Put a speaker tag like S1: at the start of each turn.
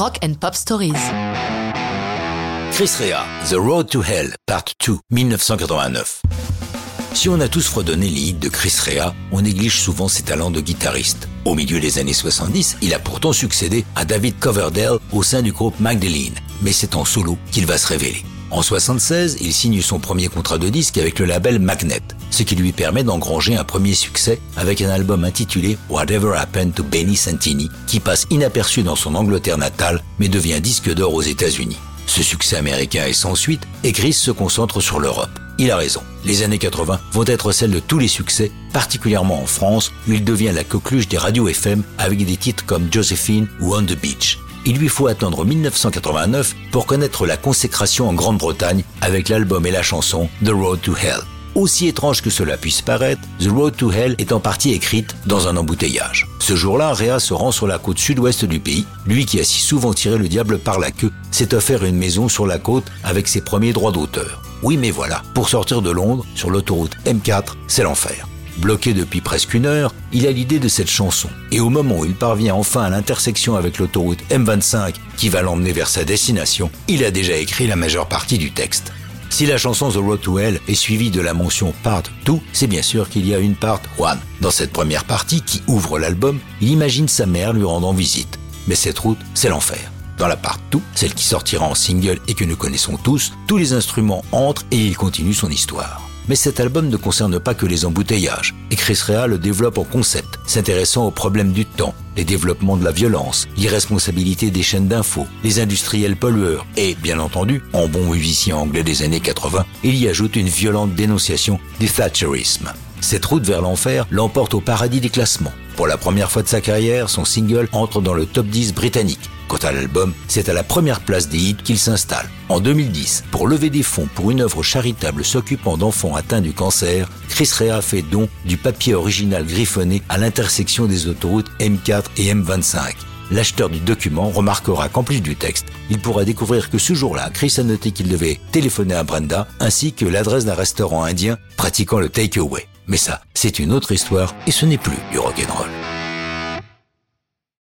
S1: Rock and Pop Stories.
S2: Chris Rea, The Road to Hell, Part 2, 1989. Si on a tous fredonné les hits de Chris Rea, on néglige souvent ses talents de guitariste. Au milieu des années 70, il a pourtant succédé à David Coverdale au sein du groupe Magdalene, mais c'est en solo qu'il va se révéler. En 76, il signe son premier contrat de disque avec le label Magnet, ce qui lui permet d'engranger un premier succès avec un album intitulé Whatever Happened to Benny Santini, qui passe inaperçu dans son Angleterre natale, mais devient disque d'or aux États-Unis. Ce succès américain est sans suite, et Chris se concentre sur l'Europe. Il a raison. Les années 80 vont être celles de tous les succès, particulièrement en France, où il devient la coqueluche des radios FM avec des titres comme Josephine ou On the Beach. Il lui faut attendre 1989 pour connaître la consécration en Grande-Bretagne avec l'album et la chanson The Road to Hell. Aussi étrange que cela puisse paraître, The Road to Hell est en partie écrite dans un embouteillage. Ce jour-là, Réa se rend sur la côte sud-ouest du pays. Lui qui a si souvent tiré le diable par la queue, s'est offert une maison sur la côte avec ses premiers droits d'auteur. Oui mais voilà, pour sortir de Londres, sur l'autoroute M4, c'est l'enfer. Bloqué depuis presque une heure, il a l'idée de cette chanson. Et au moment où il parvient enfin à l'intersection avec l'autoroute M25 qui va l'emmener vers sa destination, il a déjà écrit la majeure partie du texte. Si la chanson The Road to Hell est suivie de la mention Part 2, c'est bien sûr qu'il y a une Part 1. Dans cette première partie qui ouvre l'album, il imagine sa mère lui rendant visite. Mais cette route, c'est l'enfer. Dans la Part 2, celle qui sortira en single et que nous connaissons tous, tous les instruments entrent et il continue son histoire. Mais cet album ne concerne pas que les embouteillages, et Chris Rea le développe en concept, s'intéressant aux problèmes du temps, les développements de la violence, l'irresponsabilité des chaînes d'infos, les industriels pollueurs, et, bien entendu, en bon musicien anglais des années 80, il y ajoute une violente dénonciation du Thatcherisme. Cette route vers l'enfer l'emporte au paradis des classements. Pour la première fois de sa carrière, son single entre dans le top 10 britannique. Quant à l'album, c'est à la première place des hits qu'il s'installe. En 2010, pour lever des fonds pour une œuvre charitable s'occupant d'enfants atteints du cancer, Chris Rea fait don du papier original griffonné à l'intersection des autoroutes M4 et M25. L'acheteur du document remarquera qu'en plus du texte, il pourra découvrir que ce jour-là, Chris a noté qu'il devait téléphoner à Brenda ainsi que l'adresse d'un restaurant indien pratiquant le takeaway. Mais ça, c'est une autre histoire et ce n'est plus du rock'n'roll.